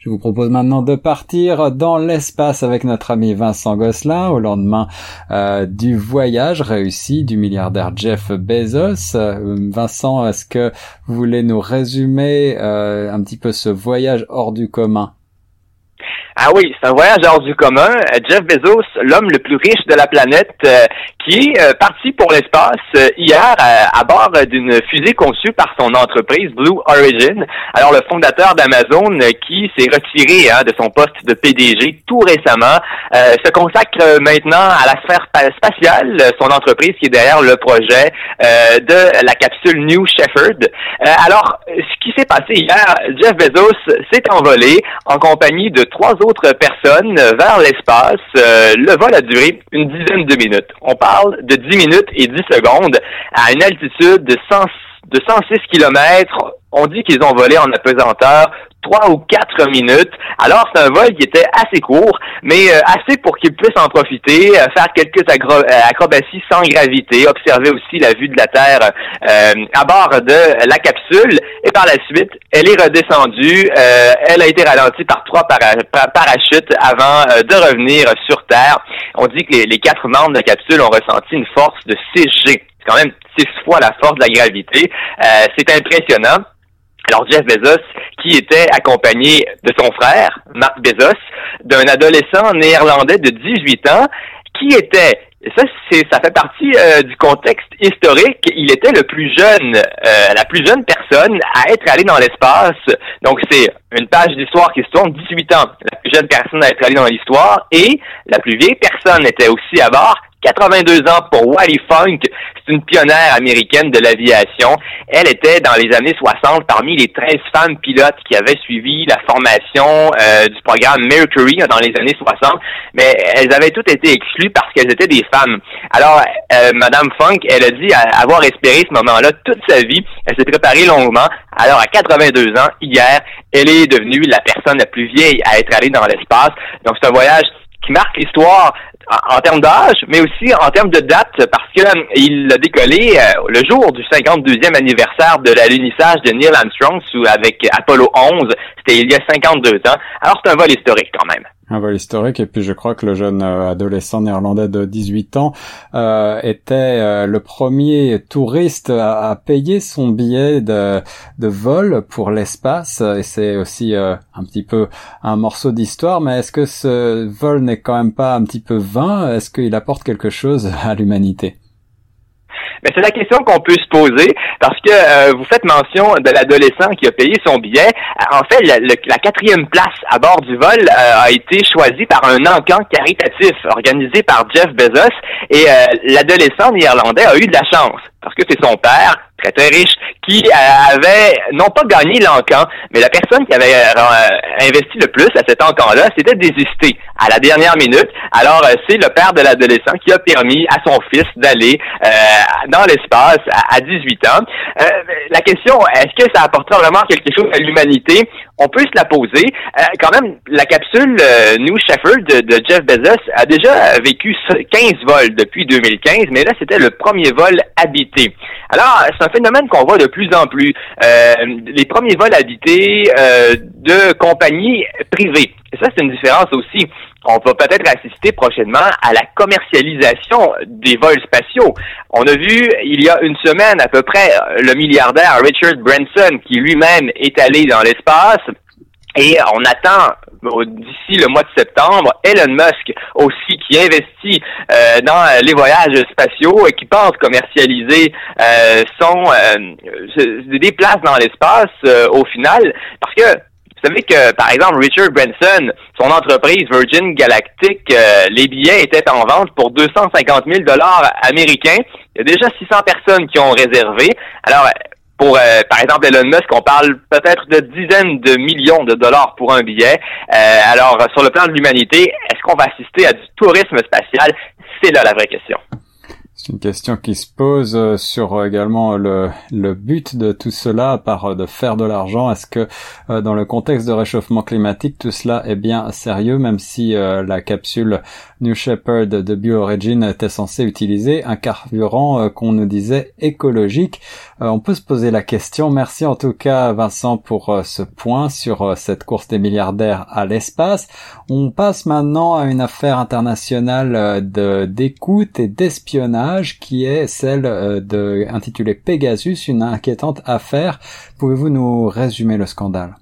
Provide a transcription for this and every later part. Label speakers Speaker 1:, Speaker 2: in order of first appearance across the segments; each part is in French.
Speaker 1: Je vous propose maintenant de partir dans l'espace avec notre ami Vincent Gosselin au lendemain euh, du voyage réussi du milliardaire Jeff Bezos. Euh, Vincent, est-ce que vous voulez nous résumer euh, un petit peu ce voyage hors du commun?
Speaker 2: Ah oui, c'est un voyage hors du commun. Jeff Bezos, l'homme le plus riche de la planète, euh, qui est euh, parti pour l'espace euh, hier à bord d'une fusée conçue par son entreprise Blue Origin. Alors le fondateur d'Amazon, qui s'est retiré hein, de son poste de PDG tout récemment, se consacre maintenant à la sphère spatiale. Son entreprise qui est derrière le projet de la capsule New Shepard. alors, ce qui s'est passé hier, Jeff Bezos s'est envolé en compagnie de trois autres personnes vers l'espace. Euh, le vol a duré une dizaine de minutes. On parle de 10 minutes et 10 secondes à une altitude de, 100, de 106 km. On dit qu'ils ont volé en apesanteur trois ou quatre minutes. Alors, c'est un vol qui était assez court, mais euh, assez pour qu'ils puissent en profiter, euh, faire quelques euh, acrobaties sans gravité, observer aussi la vue de la Terre à bord de la capsule. Et par la suite, elle est redescendue. elle a été ralentie par trois parachutes avant de revenir sur Terre. On dit que les, les quatre membres de la capsule ont ressenti une force de 6G. C'est quand même six fois la force de la gravité. c'est impressionnant. Alors Jeff Bezos, qui était accompagné de son frère, Mark Bezos, d'un adolescent néerlandais de 18 ans, qui était ça, c'est, ça fait partie euh, du contexte historique. Il était le plus jeune, euh, la plus jeune personne à être allé dans l'espace. Donc, c'est une page d'histoire qui se tourne 18 ans. La plus jeune personne à être allée dans l'histoire et la plus vieille personne était aussi à bord 82 ans pour Wally Funk. C'est une pionnière américaine de l'aviation. Elle était dans les années 60 parmi les 13 femmes pilotes qui avaient suivi la formation euh, du programme Mercury dans les années 60, mais elles avaient toutes été exclues parce qu'elles étaient des femmes. Alors, euh, Madame Funk, elle a dit avoir espéré ce moment-là toute sa vie. Elle s'est préparée longuement. Alors, à 82 ans, hier, elle est devenue la personne la plus vieille à être allée dans l'espace. Donc, c'est un voyage qui marque l'histoire en, termes d'âge, mais aussi en termes de date, parce que euh, a décollé euh, le jour du 52e anniversaire de l'alunissage de Neil Armstrong avec Apollo 11. C'était il y a 52 ans. Alors c'est un vol historique quand même
Speaker 1: un vol historique. Et puis je crois que le jeune euh, adolescent néerlandais de 18 ans euh, était euh, le premier touriste à, payer son billet de, de vol pour l'espace. Et c'est aussi un petit peu un morceau d'histoire. Mais est-ce que ce vol n'est quand même pas un petit peu vain? Est-ce qu'il apporte quelque chose à l'humanité?
Speaker 2: Mais c'est la question qu'on peut se poser parce que euh, vous faites mention de l'adolescent qui a payé son billet. Euh, en fait, la, quatrième place à bord du vol euh, a été choisie par un encan caritatif organisé par Jeff Bezos et l'adolescent néerlandais a eu de la chance parce que c'est son père, très très riche, qui avait non pas gagné l'encan, mais la personne qui avait euh, investi le plus à cet encan-là, c'était désisté à la dernière minute. Alors euh, c'est le père de l'adolescent qui a permis à son fils d'aller euh, dans l'espace à, 18 ans. la question, est-ce que ça apportera vraiment quelque chose à l'humanité? On peut se la poser. quand même, la capsule New Shepard de, de Jeff Bezos a déjà vécu 15 vols depuis 2015, mais là c'était le premier vol habité alors, c'est un phénomène qu'on voit de plus en plus. Euh, les premiers vols habités euh, de compagnies privées. Et ça, c'est une différence aussi. On va peut-être assister prochainement à la commercialisation des vols spatiaux. On a vu il y a une semaine à peu près le milliardaire Richard Branson qui lui-même est allé dans l'espace et on attend d'ici le mois de septembre Elon Musk aussi qui investit euh, dans les voyages spatiaux et qui pense commercialiser euh, son euh, des places dans l'espace au final parce que vous savez que, par exemple, Richard Branson, son entreprise Virgin Galactic, les billets étaient en vente pour 250 000 dollars américains. Il y a déjà 600 personnes qui ont réservé. Alors, pour, euh, par exemple, Elon Musk, on parle peut-être de dizaines de millions de dollars pour un billet. Euh, alors, sur le plan de l'humanité, est-ce qu'on va assister à du tourisme spatial? C'est là la vraie question.
Speaker 1: C'est une question qui se pose euh, sur euh, également le, le but de tout cela, à part euh, de faire de l'argent. Est-ce que dans le contexte de réchauffement climatique, tout cela est bien sérieux, même si la capsule New Shepard de BioOrigin était censée utiliser un carburant qu'on nous disait écologique? On peut se poser la question. Merci en tout cas Vincent pour ce point sur cette course des milliardaires à l'espace. On passe maintenant à une affaire internationale d'écoute et d'espionnage qui est celle euh, de intitulée Pegasus, une inquiétante affaire. Pouvez-vous nous résumer le scandale?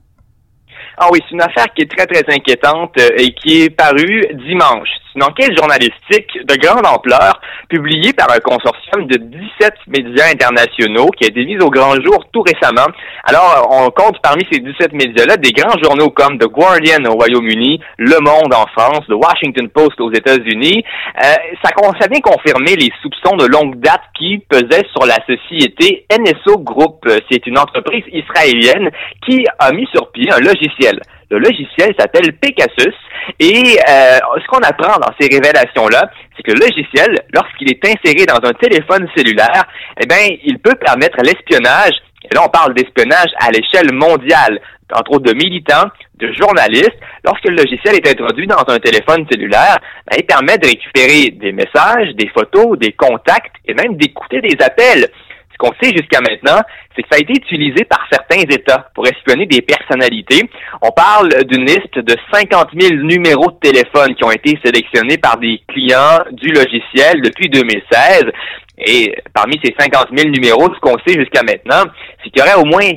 Speaker 2: Ah oui, c'est une affaire qui est très, très inquiétante euh, et qui est parue dimanche. C'est une enquête journalistique de grande ampleur publiée par un consortium de 17 médias internationaux qui a été mise au grand jour tout récemment? Alors, on compte parmi ces 17 médias-là des grands journaux comme The Guardian au Royaume-Uni, Le Monde en France, The Washington Post aux États-Unis. Euh, ça, ça vient confirmer les soupçons de longue date qui pesaient sur la société NSO Group. C'est une entreprise israélienne qui a mis sur pied un logiciel le logiciel s'appelle Pegasus et euh, ce qu'on apprend dans ces révélations-là, c'est que le logiciel, lorsqu'il est inséré dans un téléphone cellulaire, eh bien, il peut permettre l'espionnage. Et là, on parle d'espionnage à l'échelle mondiale, entre autres de militants, de journalistes. Lorsque le logiciel est introduit dans un téléphone cellulaire, ben, il permet de récupérer des messages, des photos, des contacts et même d'écouter des appels qu'on sait jusqu'à maintenant, c'est que ça a été utilisé par certains États pour espionner des personnalités. On parle d'une liste de 50 000 numéros de téléphone qui ont été sélectionnés par des clients du logiciel depuis 2016. Et parmi ces 50 000 numéros, ce qu'on sait jusqu'à maintenant, c'est qu'il y aurait au moins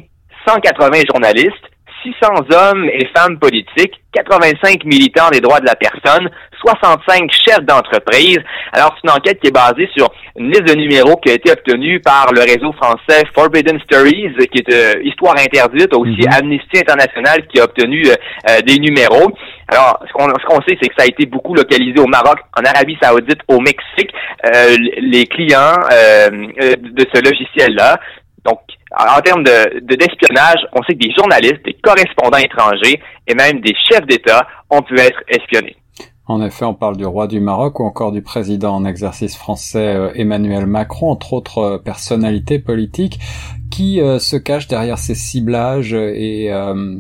Speaker 2: 180 journalistes 600 hommes et femmes politiques, 85 militants des droits de la personne, 65 chefs d'entreprise. Alors, c'est une enquête qui est basée sur une liste de numéros qui a été obtenue par le réseau français Forbidden Stories, qui est euh, Histoire interdite, aussi mhm. Amnesty International qui a obtenu euh, euh, des numéros. Alors, ce qu'on ce qu'on sait, c'est que ça a été beaucoup localisé au Maroc, en Arabie Saoudite, au Mexique. les clients de ce logiciel-là donc, en termes de, d'espionnage, on sait que des journalistes, des correspondants étrangers et même des chefs d'État ont pu être espionnés.
Speaker 1: En effet, on parle du roi du Maroc ou encore du président en exercice français euh, Emmanuel Macron, entre autres euh, personnalités politiques, qui euh, se cachent derrière ces ciblages et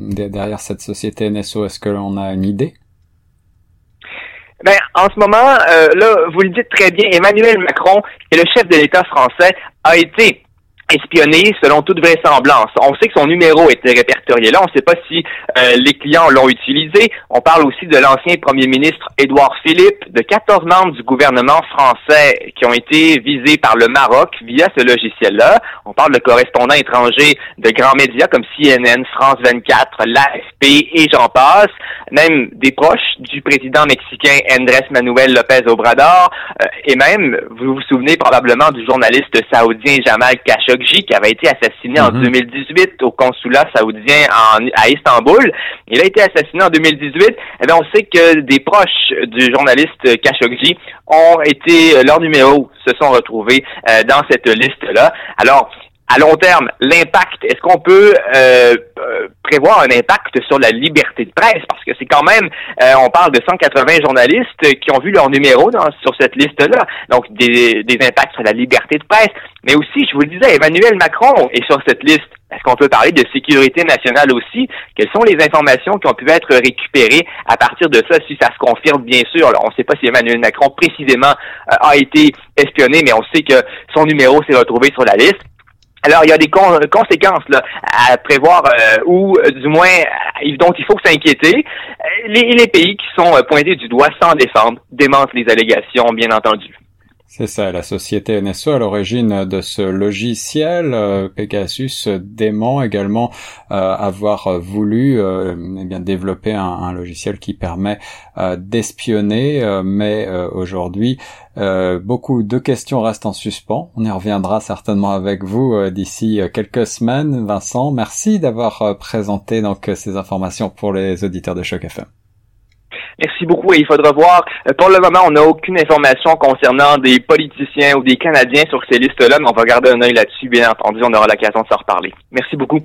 Speaker 1: derrière cette société NSO. Est-ce que l'on a une idée?
Speaker 2: Ben, en ce moment, là, vous le dites très bien, Emmanuel Macron, qui est le chef de l'État français, a été espionné selon toute vraisemblance. On sait que son numéro était répertorié là. On ne sait pas si euh, les clients l'ont utilisé. On parle aussi de l'ancien premier ministre Édouard Philippe, de 14 membres du gouvernement français qui ont été visés par le Maroc via ce logiciel-là. On parle de correspondants étrangers de grands médias comme CNN, France 24, l'AFP et j'en passe. Même des proches du président mexicain Andrés Manuel López Obrador. Euh, et même, vous vous souvenez probablement du journaliste saoudien Jamal Khashoggi qui avait été assassiné en 2018 mhm. au consulat saoudien à Istanbul. Il a été assassiné en 2018. Eh bien, on sait que des proches du journaliste Khashoggi ont été, leurs numéros se sont retrouvés euh, dans cette liste-là. Alors, à long terme, l'impact, est-ce qu'on peut euh, euh, prévoir un impact sur la liberté de presse? Parce que c'est quand même, euh, on parle de 180 journalistes qui ont vu leur numéro dans, sur cette liste-là. Donc, des, des impacts sur la liberté de presse. Mais aussi, je vous le disais, Emmanuel Macron est sur cette liste. Est-ce qu'on peut parler de sécurité nationale aussi? Quelles sont les informations qui ont pu être récupérées à partir de ça, si ça se confirme, bien sûr? on ne sait pas si Emmanuel Macron précisément a été espionné, mais on sait que son numéro s'est retrouvé sur la liste. Alors, il y a des conséquences à prévoir euh, ou euh, du moins euh, dont il faut s'inquiéter. Les, les, pays qui sont pointés du doigt sans défendre démentent les allégations, bien entendu.
Speaker 1: C'est ça, la société NSO à l'origine de ce logiciel. Euh, Pegasus dément également euh, avoir voulu euh, eh bien développer un, logiciel qui permet d'espionner, mais aujourd'hui beaucoup de questions restent en suspens. On y reviendra certainement avec vous d'ici quelques semaines. Vincent, merci d'avoir présenté donc ces informations pour les auditeurs de Choc FM.
Speaker 2: Merci beaucoup et il faudra voir. Euh, pour le moment, on n'a aucune information concernant des politiciens ou des Canadiens sur ces listes-là, mais on va garder un œil là-dessus, bien entendu. On aura l'occasion de s'en reparler. Merci beaucoup.